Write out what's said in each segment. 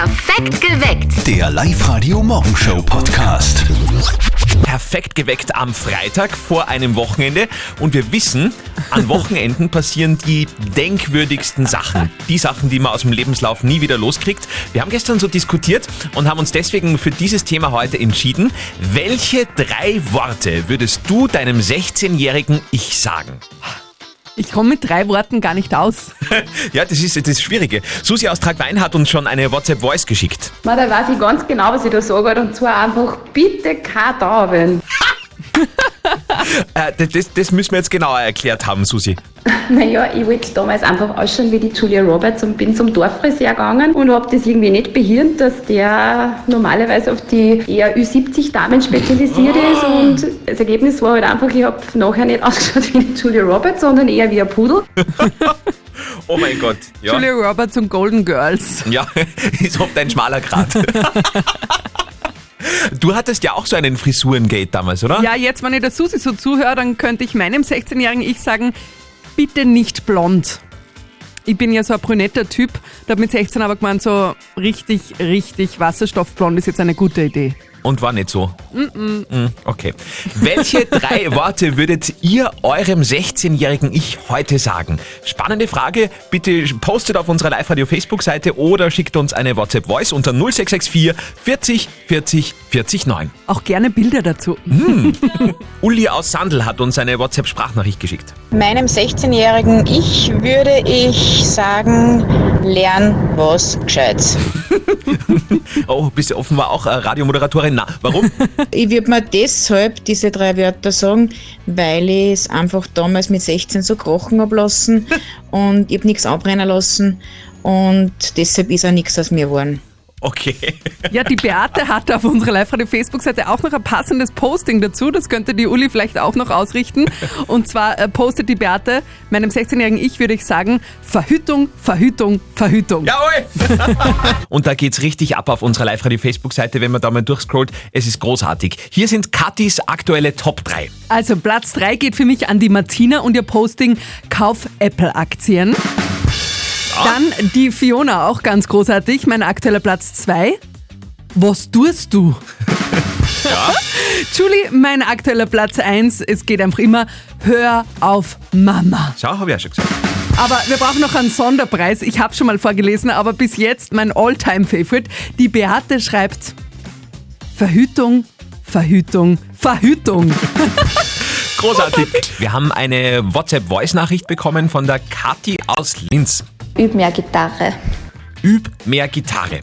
Perfekt geweckt. Der Live-Radio Morgenshow Podcast. Perfekt geweckt am Freitag vor einem Wochenende. Und wir wissen, an Wochenenden passieren die denkwürdigsten Sachen. Die Sachen, die man aus dem Lebenslauf nie wieder loskriegt. Wir haben gestern so diskutiert und haben uns deswegen für dieses Thema heute entschieden. Welche drei Worte würdest du deinem 16-jährigen Ich sagen? Ich komme mit drei Worten gar nicht aus. Ja, das ist das Schwierige. Susi aus Tragwein hat uns schon eine WhatsApp-Voice geschickt. Man, da weiß ich ganz genau, was ich da sage. Und zwar einfach, bitte kein Dauerwellen. Äh, das- das, müssen wir jetzt genauer erklärt haben, Susi. Naja, ich wollte damals einfach ausschauen wie die Julia Roberts und bin zum Dorffriseur gegangen und habe das irgendwie nicht behirnt, dass der normalerweise auf die eher Ü70-Damen spezialisiert ist. Und das Ergebnis war halt einfach, ich habe nachher nicht ausgeschaut wie die Julia Roberts, sondern eher wie ein Pudel. Oh mein Gott. Ja, Julia Roberts und Golden Girls. ja ist oft ein schmaler Grat. Du hattest ja auch so einen Frisurengate damals, oder? Ja, jetzt, wenn ich der Susi so zuhöre, dann könnte ich meinem 16-jährigen Ich sagen, bitte nicht blond. Ich bin ja so ein brünetter Typ, da hab mit 16 aber gemeint, so richtig, richtig wasserstoffblond ist jetzt eine gute Idee. Und war nicht so. Mm, Okay. Welche drei Worte würdet ihr eurem 16-jährigen Ich heute sagen? Spannende Frage. Bitte postet auf unserer Live-Radio-Facebook-Seite oder schickt uns eine WhatsApp-Voice unter 0664 40 40 40 9. Auch gerne Bilder dazu. Uli aus Sandl hat uns eine WhatsApp-Sprachnachricht geschickt. Meinem 16-jährigen Ich würde ich sagen, lern was Gescheites. Oh, bist du offenbar auch äh, Radiomoderatorin? Na, warum? Ich würde mir deshalb diese drei Wörter sagen, weil ich es einfach damals mit 16 so krochen hab lassen und ich habe nichts anbrennen lassen und deshalb ist auch nichts aus mir geworden. Okay. Ja, die Beate hatte auf unserer Live-Radio-Facebook-Seite auch noch ein passendes Posting dazu. Das könnte die Uli vielleicht auch noch ausrichten. Und zwar äh, postet die Beate, meinem 16-jährigen Ich würde ich sagen, Verhütung, Verhütung, Verhütung. Jawohl! Und da geht's richtig ab auf unserer Live-Radio-Facebook-Seite, wenn man da mal durchscrollt. Es ist großartig. Hier sind Katis aktuelle Top 3. Also Platz 3 geht für mich an die Martina und ihr Posting Kauf Apple-Aktien. Dann die Fiona, auch ganz großartig. Mein aktueller Platz 2. Was tust du? Ja? Julie, mein aktueller Platz 1. Es geht einfach immer, hör auf Mama. Schau, habe ich ja schon gesagt. Aber wir brauchen noch einen Sonderpreis. Ich habe schon mal vorgelesen, aber bis jetzt mein All-Time-Favorite. Die Beate schreibt Verhütung, Verhütung, Verhütung. Großartig. Wir haben eine WhatsApp-Voice-Nachricht bekommen von der Kathi aus Linz. Üb mehr Gitarre. Üb mehr Gitarre.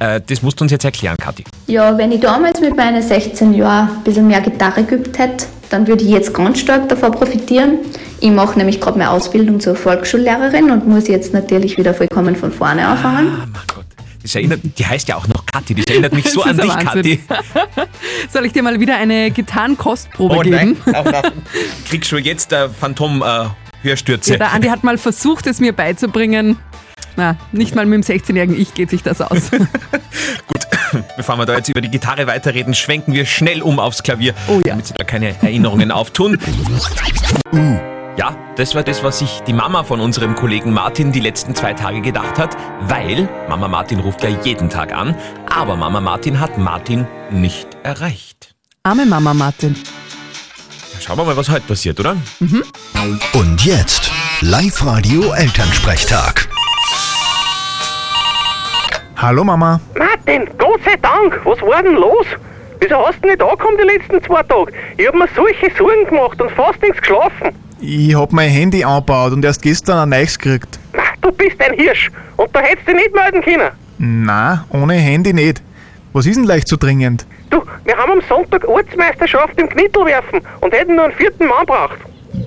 Äh, das musst du uns jetzt erklären, Kathi. Ja, wenn ich damals mit meinen 16 Jahren ein bisschen mehr Gitarre geübt hätte, dann würde ich jetzt ganz stark davon profitieren. Ich mache nämlich gerade meine Ausbildung zur Volksschullehrerin und muss jetzt natürlich wieder vollkommen von vorne anfangen. Ah, mein Gott. Das erinnert, die heißt ja auch noch Kathi. Das erinnert mich so an dich, Wahnsinn. Kathi. Soll ich dir mal wieder eine Gitarrenkostprobe Oh geben? nein. Nein. Kriegst schon jetzt äh, Phantom äh, Hörstürze. Ja, der Andi hat mal versucht, es mir beizubringen. Na, nicht mal mit dem 16-jährigen Ich geht sich das aus. Gut, bevor wir da jetzt über die Gitarre weiterreden, schwenken wir schnell um aufs Klavier, Oh ja. damit sie da keine Erinnerungen auftun. Ja, das war das, was sich die Mama von unserem Kollegen Martin die letzten zwei Tage gedacht hat, weil Mama Martin ruft ja jeden Tag an, aber Mama Martin hat Martin nicht erreicht. Arme Mama Martin. Schauen wir mal, was heute passiert, oder? Und jetzt Live-Radio Elternsprechtag. Hallo Mama. Martin, Gott sei Dank, was war denn los? Wieso hast du nicht angekommen die letzten zwei Tage? Ich hab mir solche Sorgen gemacht und fast nichts geschlafen. Ich hab mein Handy angebaut und erst gestern ein neues gekriegt. Na, du bist ein Hirsch und da hättest du dich nicht melden können. Na, ohne Handy nicht. Was ist denn leicht so dringend? Du, wir haben am Sonntag Ortsmeisterschaft im Knittelwerfen und hätten nur einen vierten Mann braucht.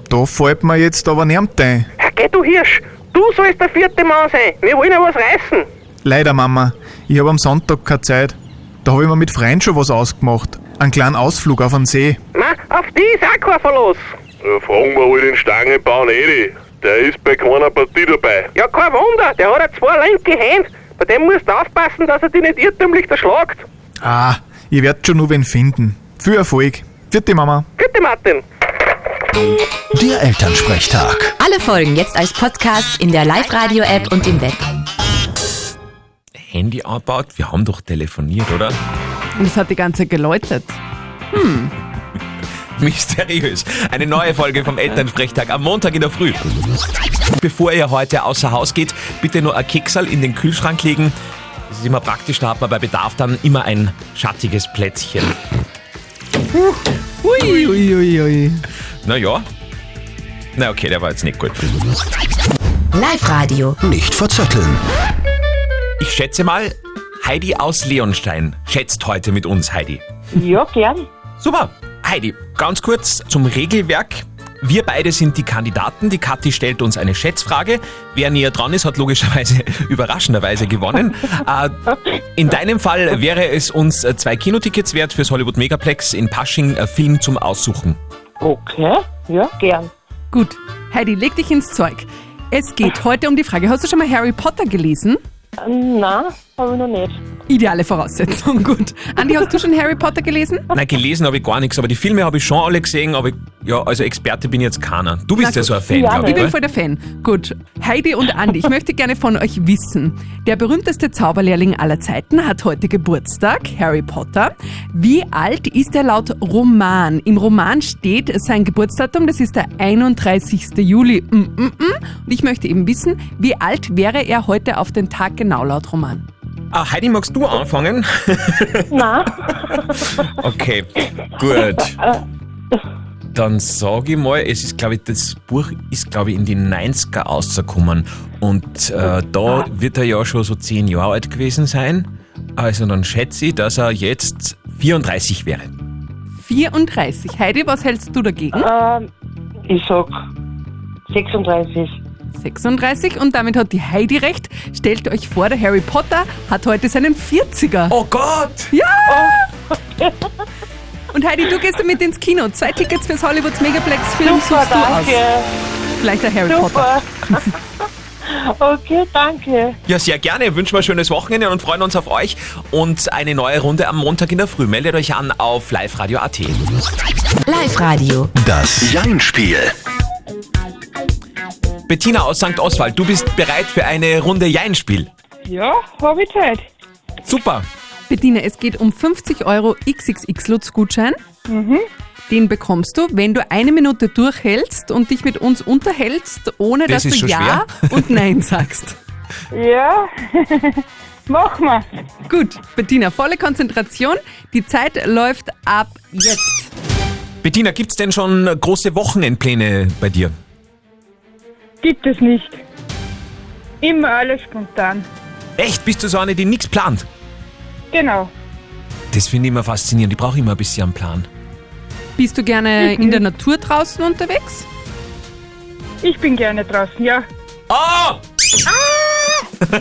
Da fällt mir jetzt aber niemand ein. Geh du Hirsch, du sollst der vierte Mann sein. Wir wollen ja was reißen. Leider Mama, ich hab am Sonntag keine Zeit. Da hab ich mir mit Freunden schon was ausgemacht. Einen kleinen Ausflug auf den See. Na, auf die ist auch kein Verlass. Ja, fragen wir halt den Stangenbauern Edi. Der ist bei keiner Partie dabei. Ja, kein Wunder, der hat ja zwei linke Hände. Bei dem musst du aufpassen, dass er dich nicht irrtümlich erschlagt. Ah, ich werd schon nur wen finden. Viel Erfolg. Vierte Mama. Bitte, Martin. Der Elternsprechtag. Alle Folgen jetzt als Podcast in der Live-Radio-App und im Web. Handy anbaut? Wir haben doch telefoniert, oder? Und es hat die ganze Zeit geläutet. Mysteriös. Eine neue Folge vom Elternsprechtag am Montag in der Früh. Bevor ihr heute außer Haus geht, bitte nur ein Keksal in den Kühlschrank legen. Das ist immer praktisch, da hat man bei Bedarf dann immer ein schattiges Plätzchen. Ui, ui, ui, ui. Naja. Na okay, der war jetzt nicht gut. Live-Radio. Nicht verzetteln. Ich schätze mal, Heidi aus Leonstein schätzt heute mit uns, Heidi. Ja, gern. Super. Heidi, ganz kurz zum Regelwerk. Wir beide sind die Kandidaten. Die Kathi stellt uns eine Schätzfrage. Wer näher dran ist, hat logischerweise überraschenderweise gewonnen. Äh, in deinem Fall wäre es uns äh, zwei Kinotickets wert fürs Hollywood Megaplex in Pasching, äh, Film zum Aussuchen. Okay, ja, gern. Gut, Heidi, leg dich ins Zeug. Es geht heute um die Frage, hast du schon mal Harry Potter gelesen? Nein, habe ich noch nicht. Ideale Voraussetzung, gut. Andi, hast du schon Harry Potter gelesen? Nein, gelesen habe ich gar nichts, aber die Filme habe ich schon alle gesehen, aber ich, ja, also Experte bin ich jetzt keiner. Du bist Na ja so ein. Fan, Ja, glaube Ich ich. bin voll der Fan. Gut. Heidi und Andi, ich möchte gerne von euch wissen. Der berühmteste Zauberlehrling aller Zeiten hat heute Geburtstag, Harry Potter. Wie alt ist er laut Roman? Im Roman steht sein Geburtsdatum, das ist der 31. Juli. Mm, mm, mm. Und ich möchte eben wissen, wie alt wäre er heute auf den Tag genau laut Roman? Ah, Heidi, magst du anfangen? Nein, Okay, gut. Dann sage ich mal, es ist, glaube ich, das Buch ist, glaube ich, in die 90er rausgekommen. Und äh, da wird er ja schon so zehn Jahre alt gewesen sein. Also dann schätze ich, dass er jetzt 34 wäre. 34. Heidi, was hältst du dagegen? ähm, ich sag 36. 36 und damit hat die Heidi recht. Stellt euch vor, der Harry Potter hat heute seinen 40er. Oh Gott! Ja! Und Heidi, du gehst damit ins Kino. Zwei Tickets fürs Hollywoods Megaplex Film Super, suchst du aus. danke. Vielleicht der Harry Potter. Super. okay, danke. Ja, sehr gerne. Wünschen wir ein schönes Wochenende und freuen uns auf euch. Und eine neue Runde am Montag in der Früh. Meldet euch an auf liveradio.at. Live-Radio. Das Jein-Spiel. Bettina aus St. Oswald, du bist bereit für eine Runde Jein-Spiel. Ja, habe ich Zeit. Super. Bettina, es geht um 50 Euro XXX-Lutz-Gutschein. Den bekommst du, wenn du eine Minute durchhältst und dich mit uns unterhältst, ohne Das dass ist du schon Ja und Nein sagst. Ja, mach mal. Gut, Bettina, volle Konzentration. Die Zeit läuft ab jetzt. Bettina, gibt's denn schon große Wochenendpläne bei dir? Gibt es nicht. Immer alles spontan. Echt? Bist du so eine, die nichts plant? Genau. Das finde ich immer faszinierend. Ich brauche immer ein bisschen einen Plan. Bist du gerne in der Natur draußen unterwegs? Ich bin gerne draußen, ja. Oh!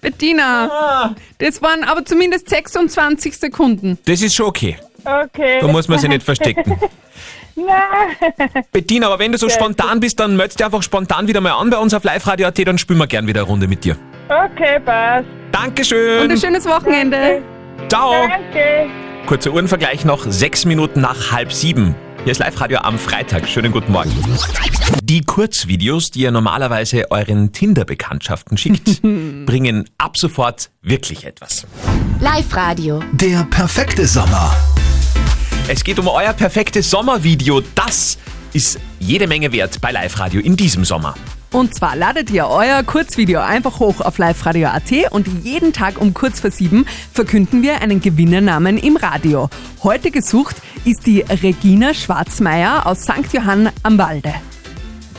Bettina, das waren aber zumindest 26 Sekunden. Das ist schon okay. Okay. Da muss man sich nicht verstecken. Nein. Bettina, aber wenn du so spontan bist, dann meldest dich einfach spontan wieder mal an bei uns auf liveradio.at, dann spielen wir gern wieder eine Runde mit dir. Okay, passt. Dankeschön. Und ein schönes Wochenende. Ciao. Danke. Kurzer Uhrenvergleich noch, sechs Minuten nach halb sieben. Hier ist Live-Radio am Freitag. Schönen guten Morgen. Die Kurzvideos, die ihr normalerweise euren Tinder-Bekanntschaften schickt, bringen ab sofort wirklich etwas. Live-Radio. Der perfekte Sommer. Es geht um euer perfektes Sommervideo. Das ist jede Menge wert bei Live-Radio in diesem Sommer. Und zwar ladet ihr euer Kurzvideo einfach hoch auf liveradio.at und jeden Tag um kurz vor sieben verkünden wir einen Gewinnernamen im Radio. Heute gesucht ist die Regina Schwarzmeier aus St. Johann am Walde.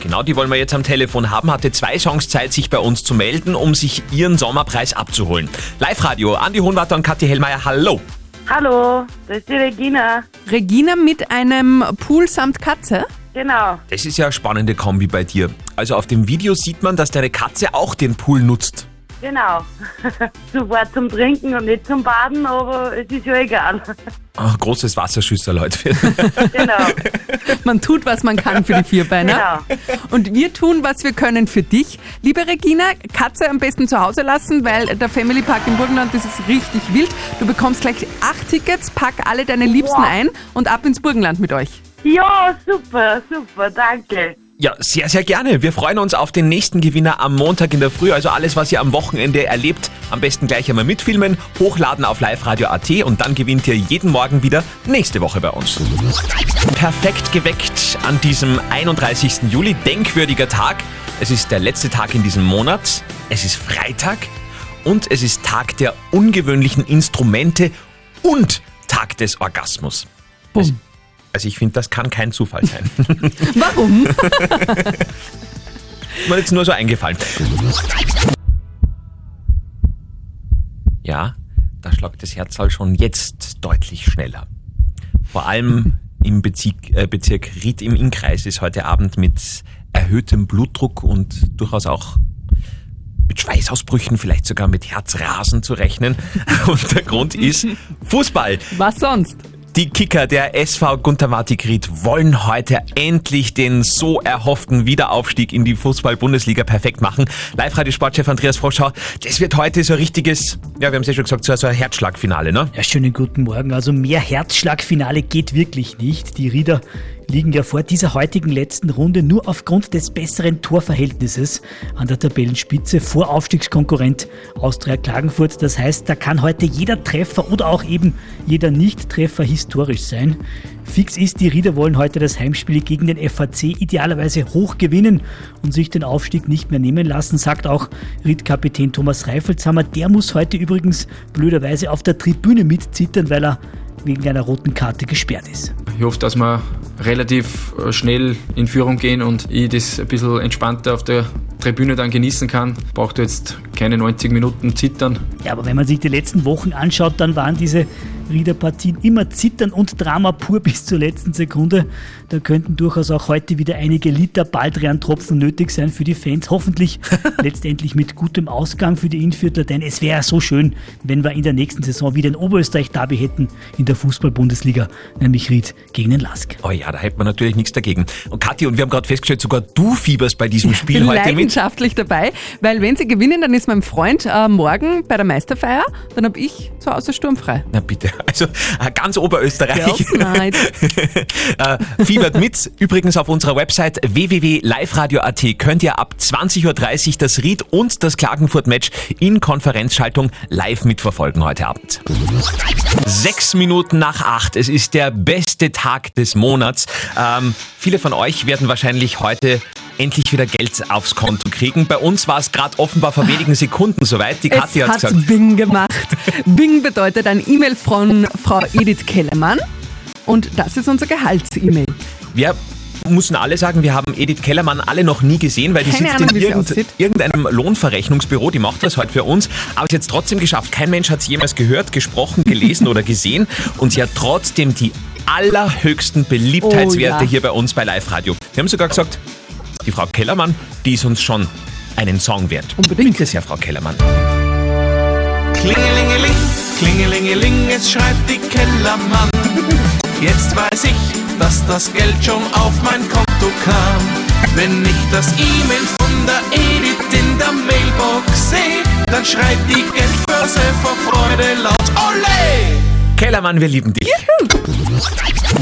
Genau, die wollen wir jetzt am Telefon haben. Hatte zwei Songs Zeit, sich bei uns zu melden, um sich ihren Sommerpreis abzuholen. Live-Radio, Andi Hohenwarter und Kathi Hellmeier, hallo. Hallo, das ist die Regina. Regina mit einem Pool samt Katze. Genau. Das ist ja eine spannende Kombi bei dir. Also auf dem Video sieht man, dass deine Katze auch den Pool nutzt. Genau. Super zum Trinken und nicht zum Baden, aber es ist ja egal. Ach, großes Wasserschüsser, Leute. Genau. Man tut, was man kann für die Vierbeiner. Genau. Und wir tun, was wir können für dich. Liebe Regina, Katze am besten zu Hause lassen, weil der Family Park im Burgenland, das ist richtig wild. Du bekommst gleich acht Tickets, pack alle deine Liebsten Wow. ein und ab ins Burgenland mit euch. Ja, super, super, danke. Ja, sehr, sehr gerne. Wir freuen uns auf den nächsten Gewinner am Montag in der Früh. Also alles, was ihr am Wochenende erlebt, am besten gleich einmal mitfilmen, hochladen auf liveradio.at und dann gewinnt ihr jeden Morgen wieder nächste Woche bei uns. Perfekt geweckt an diesem 31. Juli, denkwürdiger Tag. Es ist der letzte Tag in diesem Monat. Es ist Freitag und es ist Tag der ungewöhnlichen Instrumente und Tag des Orgasmus. Also, also ich finde, das kann kein Zufall sein. Warum? Mir jetzt nur so eingefallen. Ja, da schlagt das Herz halt schon jetzt deutlich schneller. Vor allem im Bezirk, äh, Bezirk Ried im Innkreis ist heute Abend mit erhöhtem Blutdruck und durchaus auch mit Schweißausbrüchen, vielleicht sogar mit Herzrasen zu rechnen. Und der Grund ist Fußball. Was sonst? Die Kicker der SV Gunter Martigried wollen heute endlich den so erhofften Wiederaufstieg in die Fußball-Bundesliga perfekt machen. Live-Radio-Sportchef Andreas Froschau, das wird heute so ein richtiges, ja, wir haben es ja schon gesagt, so so ein Herzschlagfinale, ne? Ja, schönen guten Morgen. Also mehr Herzschlagfinale geht wirklich nicht. Die Rieder liegen ja vor dieser heutigen letzten Runde nur aufgrund des besseren Torverhältnisses an der Tabellenspitze vor Aufstiegskonkurrent Austria Klagenfurt. Das heißt, da kann heute jeder Treffer oder auch eben jeder Nicht-Treffer historisch sein. Fix ist, die Rieder wollen heute das Heimspiel gegen den FAC idealerweise hoch gewinnen und sich den Aufstieg nicht mehr nehmen lassen, sagt auch Ried-Kapitän Thomas Reifelshammer. Der muss heute übrigens blöderweise auf der Tribüne mitzittern, weil er wegen einer roten Karte gesperrt ist. Ich hoffe, dass wir relativ äh, schnell in Führung gehen und ich das ein bisschen entspannter auf der Tribüne dann genießen kann. Braucht jetzt keine 90 Minuten zittern. Ja, aber wenn man sich die letzten Wochen anschaut, dann waren diese Riederpartien immer Zittern und Drama pur bis zur letzten Sekunde. Da könnten durchaus auch heute wieder einige Liter Baldrian-Tropfen nötig sein für die Fans. Hoffentlich letztendlich mit gutem Ausgang für die Innviertler, denn es wäre so schön, wenn wir in der nächsten Saison wieder ein Oberösterreich-Derby hätten in der Fußball-Bundesliga, nämlich Ried gegen den Lask. Oh ja, da hätte man natürlich nichts dagegen. Und Kathi, und wir haben gerade festgestellt, sogar du fieberst bei diesem Spiel bin heute mit. leidenschaftlich dabei, weil wenn sie gewinnen, dann ist mein Freund äh, morgen bei der Meisterfeier, dann habe ich zu Hause sturmfrei. Na bitte, also äh, ganz Oberösterreich. Äh, fiebert mit. Übrigens auf unserer Website www.liveradio.at könnt ihr ab 20.30 Uhr das Ried und das Klagenfurt-Match in Konferenzschaltung live mitverfolgen heute Abend. Sechs Minuten nach acht. Es ist der beste Tag des Monats. Ähm, viele von euch werden wahrscheinlich heute endlich wieder Geld aufs Konto kriegen. Bei uns war es gerade offenbar vor wenigen Sekunden soweit. Die Kathi es hat gesagt. Bing gemacht. Bing bedeutet ein E-Mail von Frau Edith Kellermann und das ist unser Gehalts-E-Mail. Wir müssen alle sagen, wir haben Edith Kellermann alle noch nie gesehen, weil die Keine sitzt Ahnung, in irgend, irgendeinem Lohnverrechnungsbüro, die macht das heute für uns, aber sie hat es trotzdem geschafft. Kein Mensch hat sie jemals gehört, gesprochen, gelesen oder gesehen und sie hat trotzdem die allerhöchsten Beliebtheitswerte Oh ja. hier bei uns bei Live Radio. Wir haben sogar gesagt, die Frau Kellermann, die ist uns schon einen Song wert. Unbedingt. Bitte sehr, Frau Kellermann. Klingelingeling, klingelingeling, es schreibt die Kellermann. Jetzt weiß ich, dass das Geld schon auf mein Konto kam. Wenn ich das E-Mail von der Edith in der Mailbox sehe, dann schreit die Geldbörse vor Freude laut! Kellermann, wir lieben dich.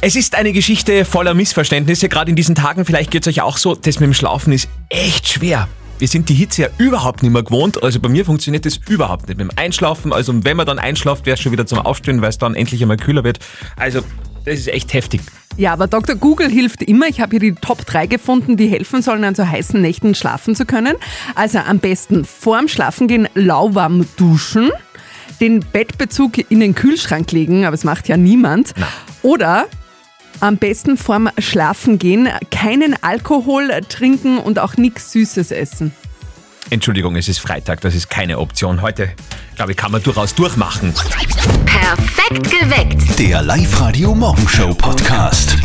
Es ist eine Geschichte voller Missverständnisse. Gerade in diesen Tagen, vielleicht geht es euch auch so, das mit dem Schlafen ist echt schwer. Wir sind die Hitze ja überhaupt nicht mehr gewohnt. Also bei mir funktioniert das überhaupt nicht mit dem Einschlafen. Also wenn man dann einschlaft, wäre es schon wieder zum Aufstehen, weil es dann endlich einmal kühler wird. Also das ist echt heftig. Ja, aber Dr. Google hilft immer. Ich habe hier die Top 3 gefunden, die helfen sollen, an so heißen Nächten schlafen zu können. Also am besten vorm Schlafengehen lauwarm duschen, den Bettbezug in den Kühlschrank legen, aber es macht ja niemand. Oder am besten vorm Schlafengehen keinen Alkohol trinken und auch nichts Süßes essen. Entschuldigung, es ist Freitag, das ist keine Option. Heute, glaube ich, kann man durchaus durchmachen. Perfekt geweckt. Der Live-Radio Morgenshow Podcast.